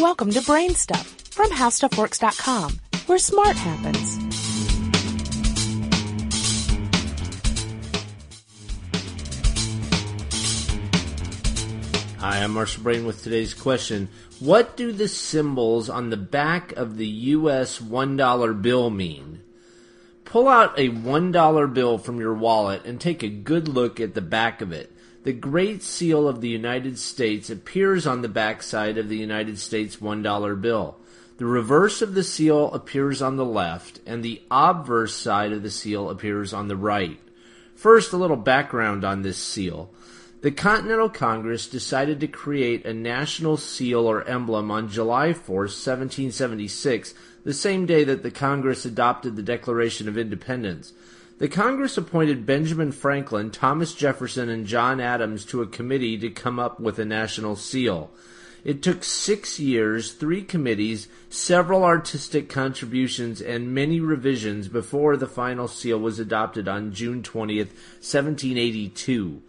Welcome to Brain Stuff from HowStuffWorks.com, where smart happens. Hi, I'm Marshall Brain with today's question. What do the symbols on the back of the US $1 bill mean? Pull out a $1 bill from your wallet and take a good look at the back of it. The Great Seal of the United States appears on the backside of the United States $1 bill. The reverse of the seal appears on the left, and the obverse side of the seal appears on the right. First, a little background on this seal. The Continental Congress decided to create a national seal or emblem on July 4, 1776, the same day that the Congress adopted the Declaration of Independence. The Congress appointed Benjamin Franklin, Thomas Jefferson, and John Adams to a committee to come up with a national seal. It took six years, three committees, several artistic contributions, and many revisions before the final seal was adopted on June 20th, 1782.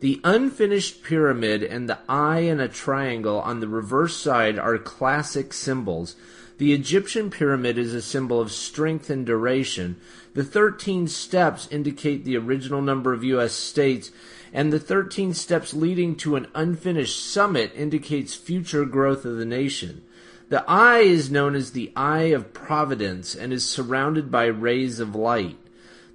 The unfinished pyramid and the eye and a triangle on the reverse side are classic symbols. The Egyptian pyramid is a symbol of strength and duration. The 13 steps indicate the original number of U.S. states, and the 13 steps leading to an unfinished summit indicates future growth of the nation. The eye is known as the eye of providence and is surrounded by rays of light.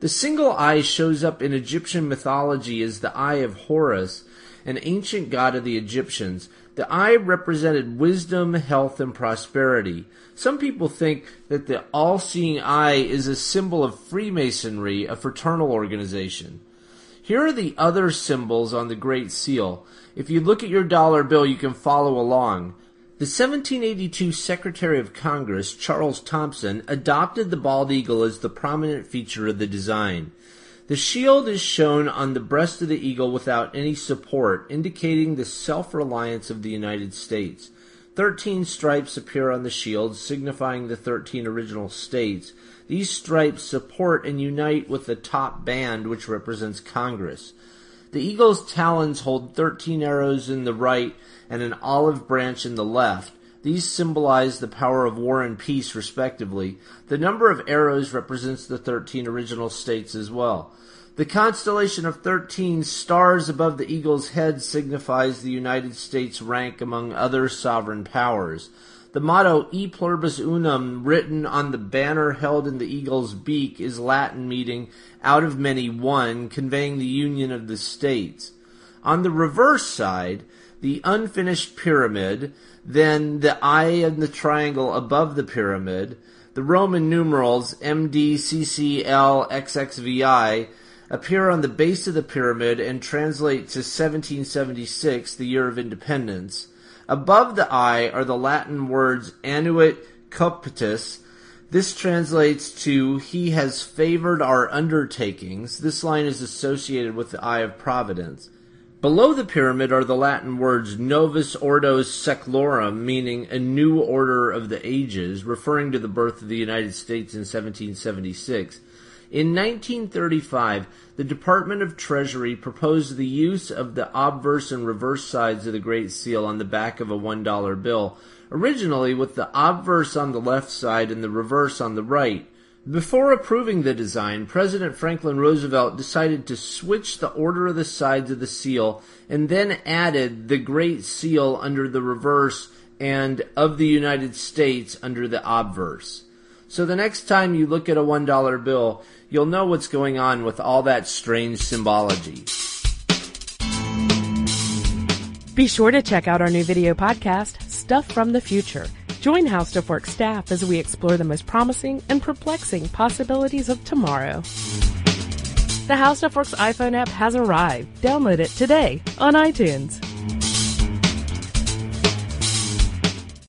The single eye shows up in Egyptian mythology as the eye of Horus, an ancient god of the Egyptians. The eye represented wisdom, health, and prosperity. Some people think that the all seeing eye is a symbol of Freemasonry, a fraternal organization. Here are the other symbols on the Great Seal. If you look at your dollar bill, you can follow along. The 1782 Secretary of Congress, Charles Thomson, adopted the bald eagle as the prominent feature of the design. The shield is shown on the breast of the eagle without any support, indicating the self-reliance of the United States. Thirteen stripes appear on the shield, signifying the thirteen original states. These stripes support and unite with the top band, which represents Congress. The eagle's talons hold thirteen arrows in the right and an olive branch in the left. These symbolize the power of war and peace, respectively. The number of arrows represents the thirteen original states as well. The constellation of 13 stars above the eagle's head signifies the United States' rank among other sovereign powers. The motto E pluribus unum written on the banner held in the eagle's beak is Latin meaning out of many one, conveying the union of the states. On the reverse side, the unfinished pyramid, then the eye and the triangle above the pyramid, the Roman numerals MDCCLXXVI appear on the base of the pyramid and translate to 1776, the year of independence. Above the eye are the Latin words annuit coeptis. This translates to He has favored our undertakings. This line is associated with the Eye of Providence. Below the pyramid are the Latin words Novus Ordo Seclorum, meaning a new order of the ages, referring to the birth of the United States in 1776. In 1935, the Department of Treasury proposed the use of the obverse and reverse sides of the Great Seal on the back of a $1 bill, originally with the obverse on the left side and the reverse on the right. Before approving the design, President Franklin Roosevelt decided to switch the order of the sides of the seal and then added the Great Seal under the reverse and of the United States under the obverse. So the next time you look at a $1 bill, you'll know what's going on with all that strange symbology. Be sure to check out our new video podcast, Stuff from the Future. Join HowStuffWorks staff as we explore the most promising and perplexing possibilities of tomorrow. The HowStuffWorks iPhone app has arrived. Download it today on iTunes.